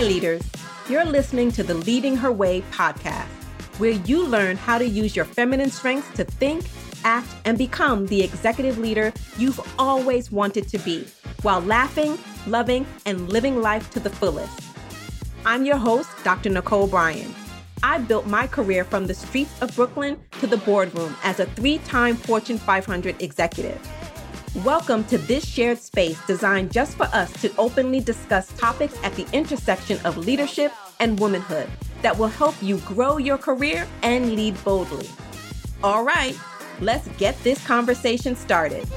Hi, leaders. You're listening to the Leading Her Way podcast, where you learn how to use your feminine strengths to think, act, and become the executive leader you've always wanted to be, while laughing, loving, and living life to the fullest. I'm your host, Dr. Nicole Bryan. I built my career from the streets of Brooklyn to the boardroom as a three time Fortune 500 executive. Welcome to this shared space designed just for us to openly discuss topics at the intersection of leadership and womanhood that will help you grow your career and lead boldly. All right, let's get this conversation started.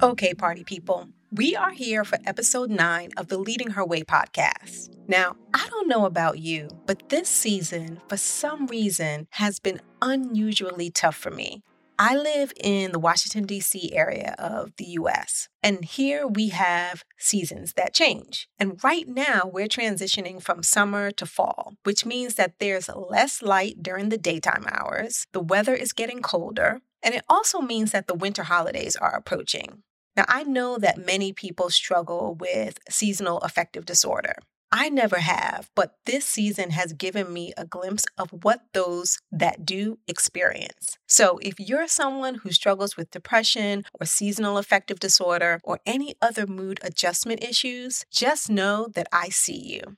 Okay, party people. We are here for episode nine of the Leading Her Way podcast. Now, I don't know about you, but this season, for some reason, has been unusually tough for me. I live in the Washington, D.C. area of the US, and here we have seasons that change. And right now, we're transitioning from summer to fall, which means that there's less light during the daytime hours, the weather is getting colder, and it also means that the winter holidays are approaching. Now, I know that many people struggle with seasonal affective disorder. I never have, but this season has given me a glimpse of what those that do experience. So, if you're someone who struggles with depression or seasonal affective disorder or any other mood adjustment issues, just know that I see you.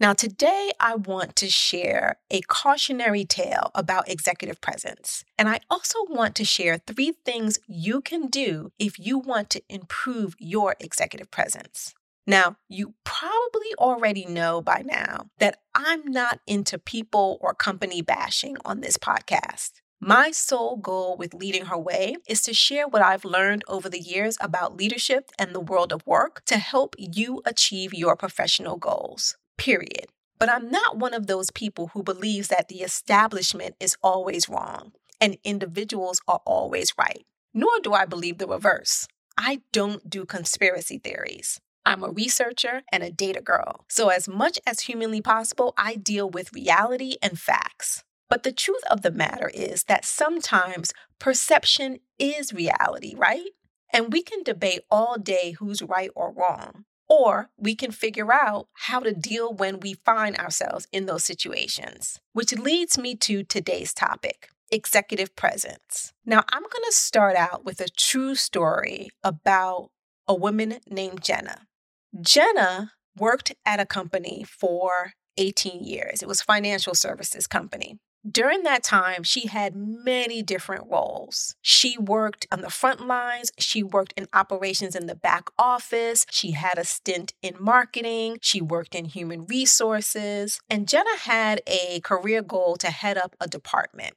Now, today I want to share a cautionary tale about executive presence. And I also want to share three things you can do if you want to improve your executive presence. Now, you probably already know by now that I'm not into people or company bashing on this podcast. My sole goal with Leading Her Way is to share what I've learned over the years about leadership and the world of work to help you achieve your professional goals period. But I'm not one of those people who believes that the establishment is always wrong and individuals are always right. Nor do I believe the reverse. I don't do conspiracy theories. I'm a researcher and a data girl. So, as much as humanly possible, I deal with reality and facts. But the truth of the matter is that sometimes perception is reality, right? And we can debate all day who's right or wrong. Or we can figure out how to deal when we find ourselves in those situations, which leads me to today's topic executive presence. Now, I'm going to start out with a true story about a woman named Jenna. Jenna worked at a company for 18 years. It was a financial services company. During that time, she had many different roles. She worked on the front lines, she worked in operations in the back office, she had a stint in marketing, she worked in human resources, and Jenna had a career goal to head up a department.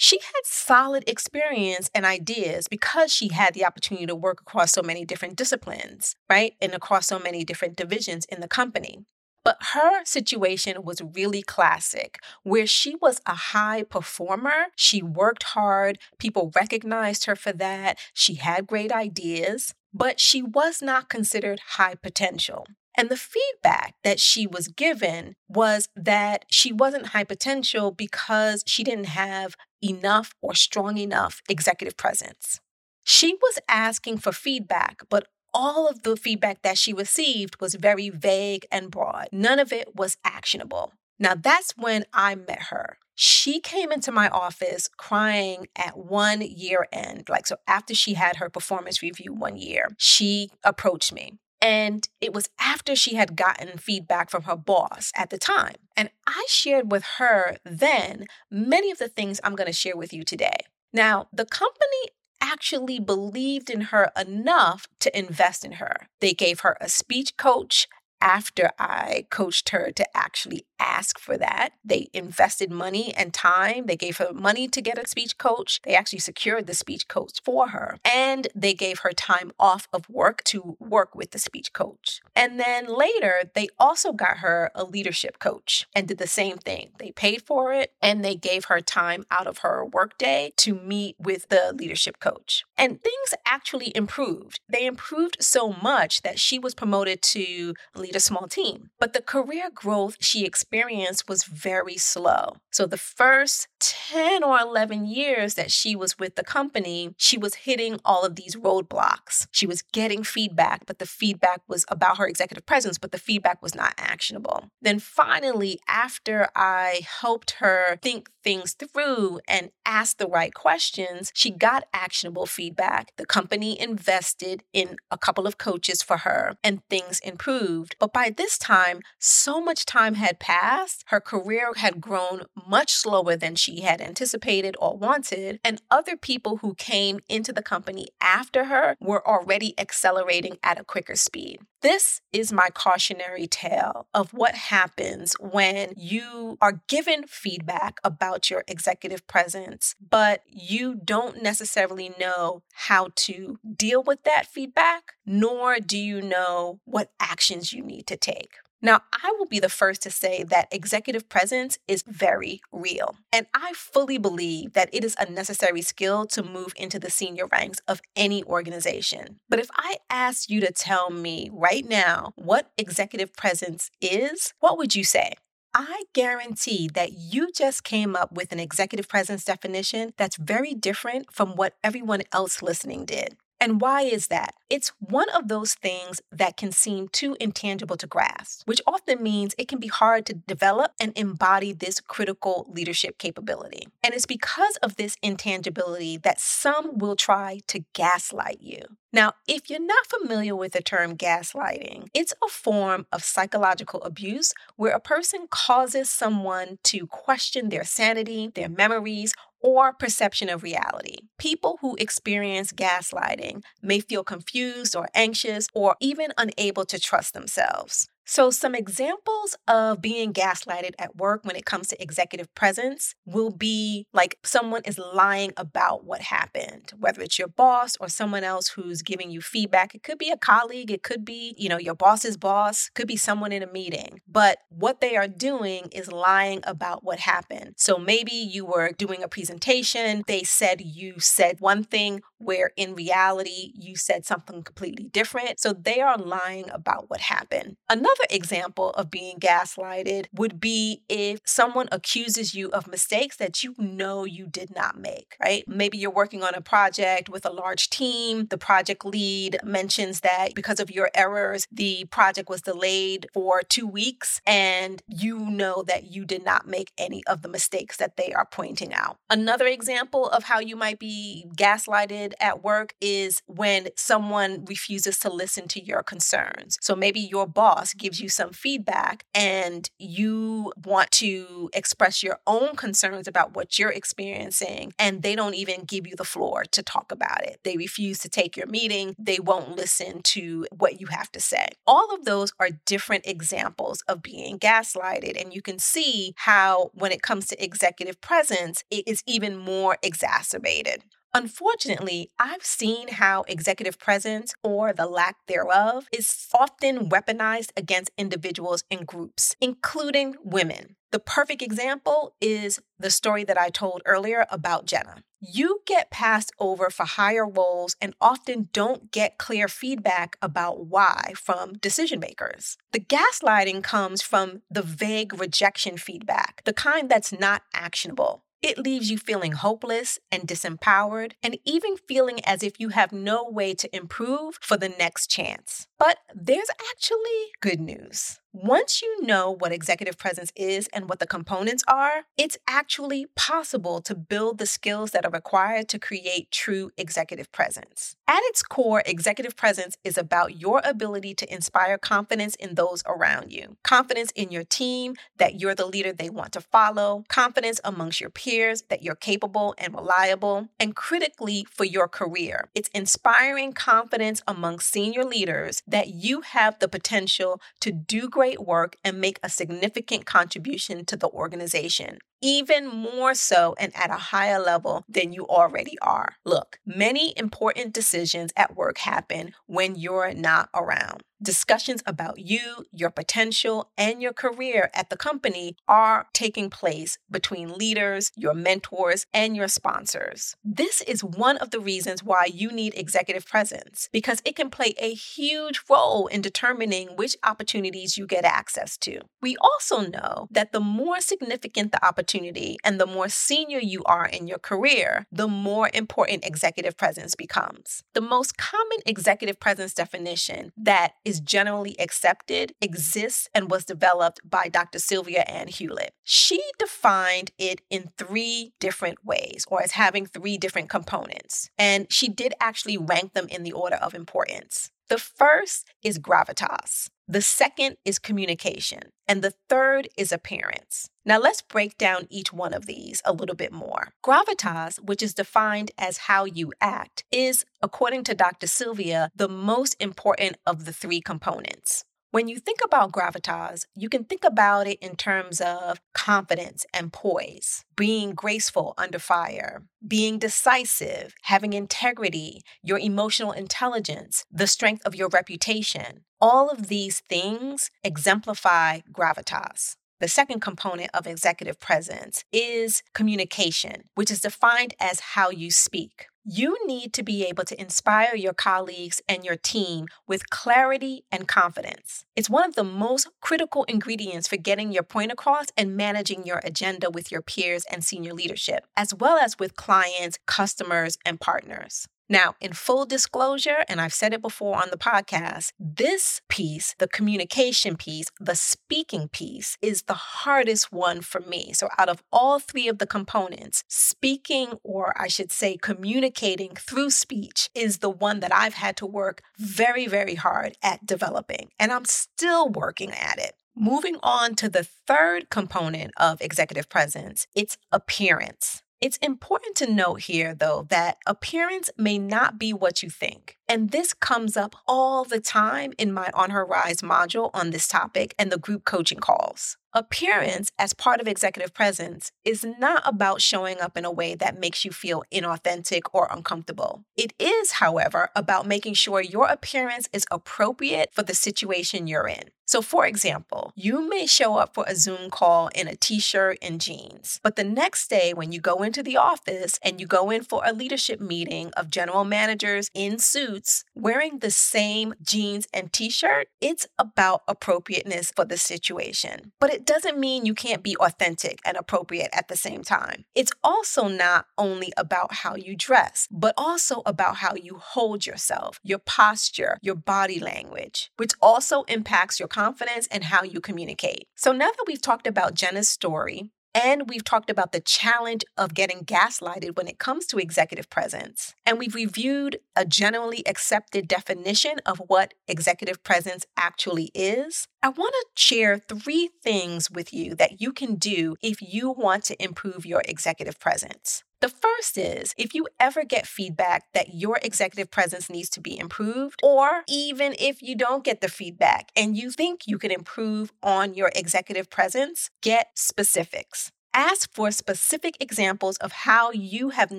She had solid experience and ideas because she had the opportunity to work across so many different disciplines, right? And across so many different divisions in the company. But her situation was really classic, where she was a high performer. She worked hard. People recognized her for that. She had great ideas, but she was not considered high potential. And the feedback that she was given was that she wasn't high potential because she didn't have enough or strong enough executive presence. She was asking for feedback, but all of the feedback that she received was very vague and broad. None of it was actionable. Now, that's when I met her. She came into my office crying at one year end. Like, so after she had her performance review one year, she approached me. And it was after she had gotten feedback from her boss at the time. And I shared with her then many of the things I'm going to share with you today. Now, the company actually believed in her enough to invest in her. They gave her a speech coach after I coached her to actually ask for that. They invested money and time. They gave her money to get a speech coach. They actually secured the speech coach for her. And they gave her time off of work to work with the speech coach. And then later, they also got her a leadership coach and did the same thing. They paid for it and they gave her time out of her workday to meet with the leadership coach. And things actually improved. They improved so much that she was promoted to lead a small team. But the career growth she experienced was very slow. So the first 10 or 11 years that she was with the company, she was hitting all of these roadblocks. She was getting feedback, but the feedback was about her executive presence, but the feedback was not actionable. Then finally, after I helped her think things through and ask the right questions, she got actionable feedback. The company invested in a couple of coaches for her and things improved. But by this time, so much time had passed, her career had grown much slower than she had anticipated or wanted, and other people who came into the company after her were already accelerating at a quicker speed. This is my cautionary tale of what happens when you are given feedback about your executive presence, but you don't necessarily know how to deal with that feedback, nor do you know what actions you need to take. Now, I will be the first to say that executive presence is very real. And I fully believe that it is a necessary skill to move into the senior ranks of any organization. But if I asked you to tell me right now what executive presence is, what would you say? I guarantee that you just came up with an executive presence definition that's very different from what everyone else listening did. And why is that? It's one of those things that can seem too intangible to grasp, which often means it can be hard to develop and embody this critical leadership capability. And it's because of this intangibility that some will try to gaslight you. Now, if you're not familiar with the term gaslighting, it's a form of psychological abuse where a person causes someone to question their sanity, their memories, or perception of reality. People who experience gaslighting may feel confused or anxious or even unable to trust themselves. So, some examples of being gaslighted at work when it comes to executive presence will be like someone is lying about what happened, whether it's your boss or someone else who's giving you feedback. It could be a colleague, it could be, you know, your boss's boss, could be someone in a meeting. But what they are doing is lying about what happened. So, maybe you were doing a presentation, they said you said one thing where in reality you said something completely different. So, they are lying about what happened. Another example of being gaslighted would be if someone accuses you of mistakes that you know you did not make, right? Maybe you're working on a project with a large team. The project lead mentions that because of your errors, the project was delayed for two weeks, and you know that you did not make any of the mistakes that they are pointing out. Another example of how you might be gaslighted at work is when someone refuses to listen to your concerns. So maybe your boss gives you some feedback and you want to express your own concerns about what you're experiencing, and they don't even give you the floor to talk about it. They refuse to take your meeting, they won't listen to what you have to say. All of those are different examples of being gaslighted, and you can see how, when it comes to executive presence, it is even more exacerbated. Unfortunately, I've seen how executive presence or the lack thereof is often weaponized against individuals and groups, including women. The perfect example is the story that I told earlier about Jenna. You get passed over for higher roles and often don't get clear feedback about why from decision makers. The gaslighting comes from the vague rejection feedback, the kind that's not actionable. It leaves you feeling hopeless and disempowered, and even feeling as if you have no way to improve for the next chance. But there's actually good news. Once you know what executive presence is and what the components are, it's actually possible to build the skills that are required to create true executive presence. At its core, executive presence is about your ability to inspire confidence in those around you, confidence in your team that you're the leader they want to follow, confidence amongst your peers that you're capable and reliable, and critically for your career. It's inspiring confidence among senior leaders that you have the potential to do great work and make a significant contribution to the organization even more so and at a higher level than you already are. Look, many important decisions at work happen when you're not around. Discussions about you, your potential, and your career at the company are taking place between leaders, your mentors, and your sponsors. This is one of the reasons why you need executive presence because it can play a huge role in determining which opportunities you get access to. We also know that the more significant the opportunity, and the more senior you are in your career, the more important executive presence becomes. The most common executive presence definition that is generally accepted exists and was developed by Dr. Sylvia Ann Hewlett. She defined it in three different ways, or as having three different components. And she did actually rank them in the order of importance. The first is gravitas. The second is communication. And the third is appearance. Now, let's break down each one of these a little bit more. Gravitas, which is defined as how you act, is, according to Dr. Sylvia, the most important of the three components. When you think about gravitas, you can think about it in terms of confidence and poise, being graceful under fire, being decisive, having integrity, your emotional intelligence, the strength of your reputation. All of these things exemplify gravitas. The second component of executive presence is communication, which is defined as how you speak. You need to be able to inspire your colleagues and your team with clarity and confidence. It's one of the most critical ingredients for getting your point across and managing your agenda with your peers and senior leadership, as well as with clients, customers, and partners. Now, in full disclosure, and I've said it before on the podcast, this piece, the communication piece, the speaking piece, is the hardest one for me. So, out of all three of the components, speaking, or I should say, communicating through speech, is the one that I've had to work very, very hard at developing. And I'm still working at it. Moving on to the third component of executive presence, it's appearance. It's important to note here, though, that appearance may not be what you think. And this comes up all the time in my On Her Rise module on this topic and the group coaching calls. Appearance, as part of executive presence, is not about showing up in a way that makes you feel inauthentic or uncomfortable. It is, however, about making sure your appearance is appropriate for the situation you're in. So, for example, you may show up for a Zoom call in a t shirt and jeans, but the next day when you go into the office and you go in for a leadership meeting of general managers in suits wearing the same jeans and t shirt, it's about appropriateness for the situation. But it doesn't mean you can't be authentic and appropriate at the same time. It's also not only about how you dress, but also about how you hold yourself, your posture, your body language, which also impacts your confidence and how you communicate. So now that we've talked about Jenna's story, and we've talked about the challenge of getting gaslighted when it comes to executive presence. And we've reviewed a generally accepted definition of what executive presence actually is. I want to share three things with you that you can do if you want to improve your executive presence. The first is if you ever get feedback that your executive presence needs to be improved, or even if you don't get the feedback and you think you can improve on your executive presence, get specifics. Ask for specific examples of how you have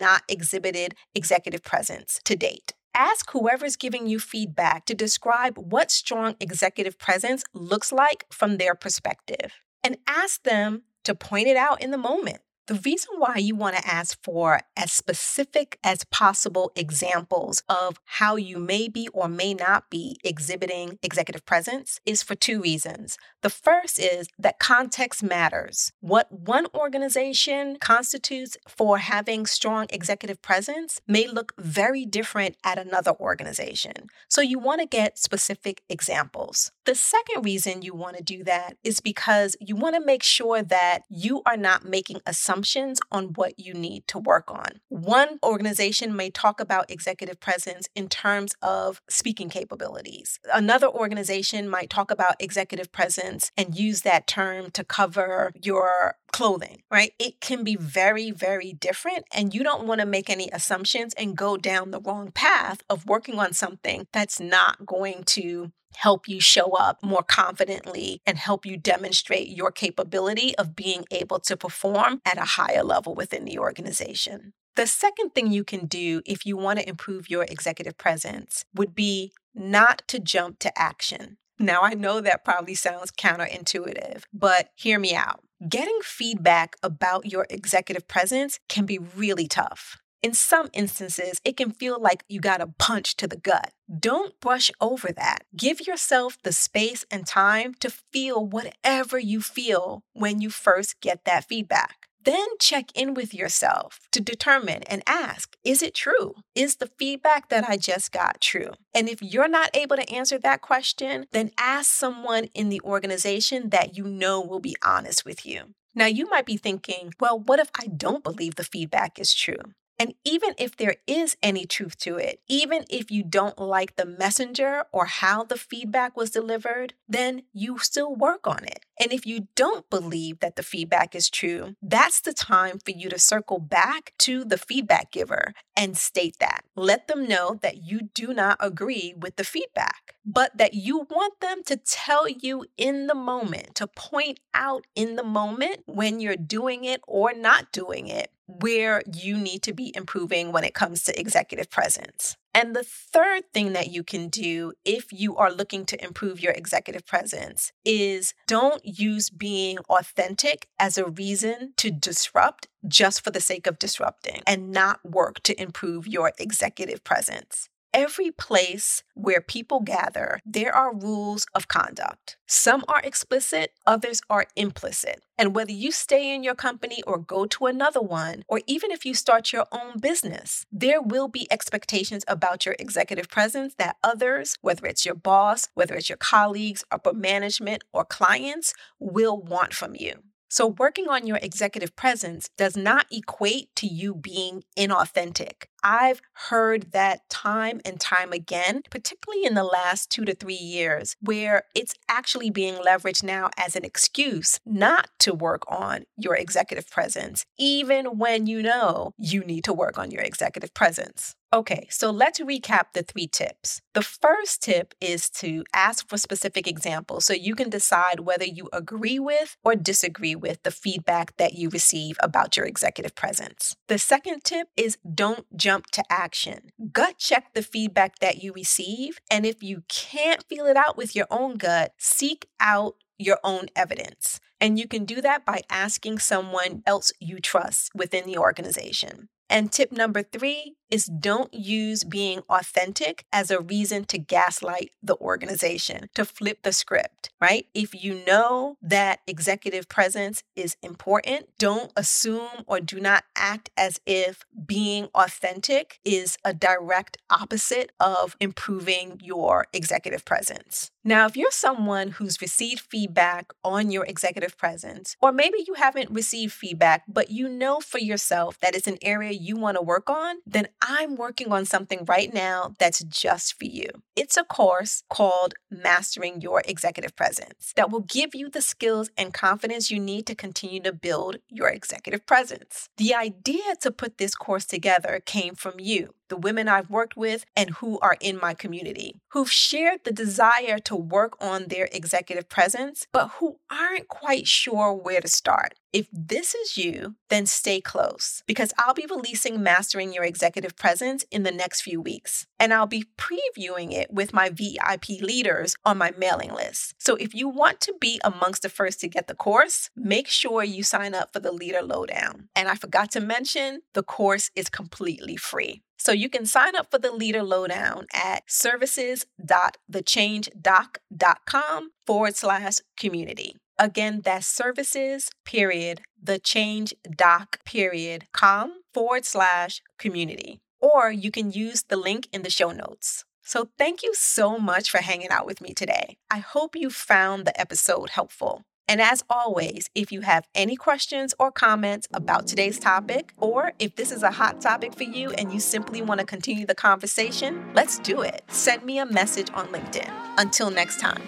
not exhibited executive presence to date. Ask whoever's giving you feedback to describe what strong executive presence looks like from their perspective. And ask them to point it out in the moment. The reason why you want to ask for as specific as possible examples of how you may be or may not be exhibiting executive presence is for two reasons. The first is that context matters. What one organization constitutes for having strong executive presence may look very different at another organization. So you want to get specific examples. The second reason you want to do that is because you want to make sure that you are not making assumptions assumptions on what you need to work on. One organization may talk about executive presence in terms of speaking capabilities. Another organization might talk about executive presence and use that term to cover your clothing, right? It can be very, very different. And you don't want to make any assumptions and go down the wrong path of working on something that's not going to help you show up more confidently and help you demonstrate your capability of being able to perform at a higher level within the organization. The second thing you can do if you want to improve your executive presence would be not to jump to action. Now, I know that probably sounds counterintuitive, but hear me out. Getting feedback about your executive presence can be really tough. In some instances, it can feel like you got a punch to the gut. Don't brush over that. Give yourself the space and time to feel whatever you feel when you first get that feedback. Then check in with yourself to determine and ask Is it true? Is the feedback that I just got true? And if you're not able to answer that question, then ask someone in the organization that you know will be honest with you. Now, you might be thinking, well, what if I don't believe the feedback is true? And even if there is any truth to it, even if you don't like the messenger or how the feedback was delivered, then you still work on it. And if you don't believe that the feedback is true, that's the time for you to circle back to the feedback giver and state that. Let them know that you do not agree with the feedback, but that you want them to tell you in the moment, to point out in the moment when you're doing it or not doing it where you need to be improving when it comes to executive presence. And the third thing that you can do if you are looking to improve your executive presence is don't use being authentic as a reason to disrupt just for the sake of disrupting and not work to improve your executive presence every place where people gather, there are rules of conduct. Some are explicit, others are implicit. And whether you stay in your company or go to another one, or even if you start your own business, there will be expectations about your executive presence that others, whether it's your boss, whether it's your colleagues, upper management, or clients, will want from you. So, working on your executive presence does not equate to you being inauthentic. I've heard that time and time again, particularly in the last two to three years, where it's actually being leveraged now as an excuse not to work on your executive presence, even when you know you need to work on your executive presence. Okay, so let's recap the three tips. The first tip is to ask for specific examples so you can decide whether you agree with or disagree with the feedback that you receive about your executive presence. The second tip is don't jump to action. Gut check the feedback that you receive, and if you can't feel it out with your own gut, seek out your own evidence. And you can do that by asking someone else you trust within the organization. And tip number three is don't use being authentic as a reason to gaslight the organization, to flip the script, right? If you know that executive presence is important, don't assume or do not act as if being authentic is a direct opposite of improving your executive presence. Now, if you're someone who's received feedback on your executive presence, or maybe you haven't received feedback, but you know for yourself that it's an area you want to work on, then I'm working on something right now that's just for you. It's a course called Mastering Your Executive Presence that will give you the skills and confidence you need to continue to build your executive presence. The idea to put this course together came from you the women I've worked with and who are in my community, who've shared the desire to work on their executive presence, but who aren't quite sure where to start. If this is you, then stay close because I'll be releasing Mastering Your Executive Presence in the next few weeks. And I'll be previewing it with my VIP leaders on my mailing list. So if you want to be amongst the first to get the course, make sure you sign up for the Leader Lowdown. And I forgot to mention, the course is completely free. So you can sign up for the Leader Lowdown at services.thechangedoc.com forward slash community. Again, that's services, period, the change doc, period, com forward slash community. Or you can use the link in the show notes. So thank you so much for hanging out with me today. I hope you found the episode helpful. And as always, if you have any questions or comments about today's topic, or if this is a hot topic for you and you simply want to continue the conversation, let's do it. Send me a message on LinkedIn. Until next time.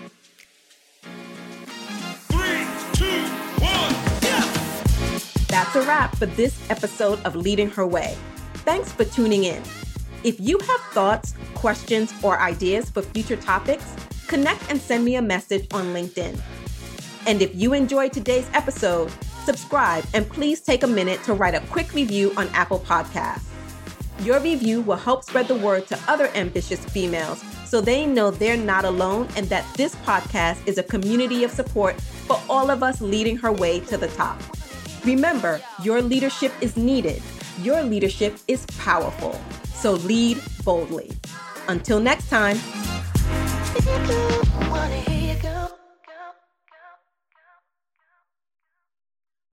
Three, two, one, yeah. That's a wrap for this episode of Leading Her Way. Thanks for tuning in. If you have thoughts, questions, or ideas for future topics, connect and send me a message on LinkedIn. And if you enjoyed today's episode, subscribe and please take a minute to write a quick review on Apple Podcasts. Your review will help spread the word to other ambitious females so they know they're not alone and that this podcast is a community of support for all of us leading her way to the top. Remember, your leadership is needed. Your leadership is powerful. So lead boldly. Until next time.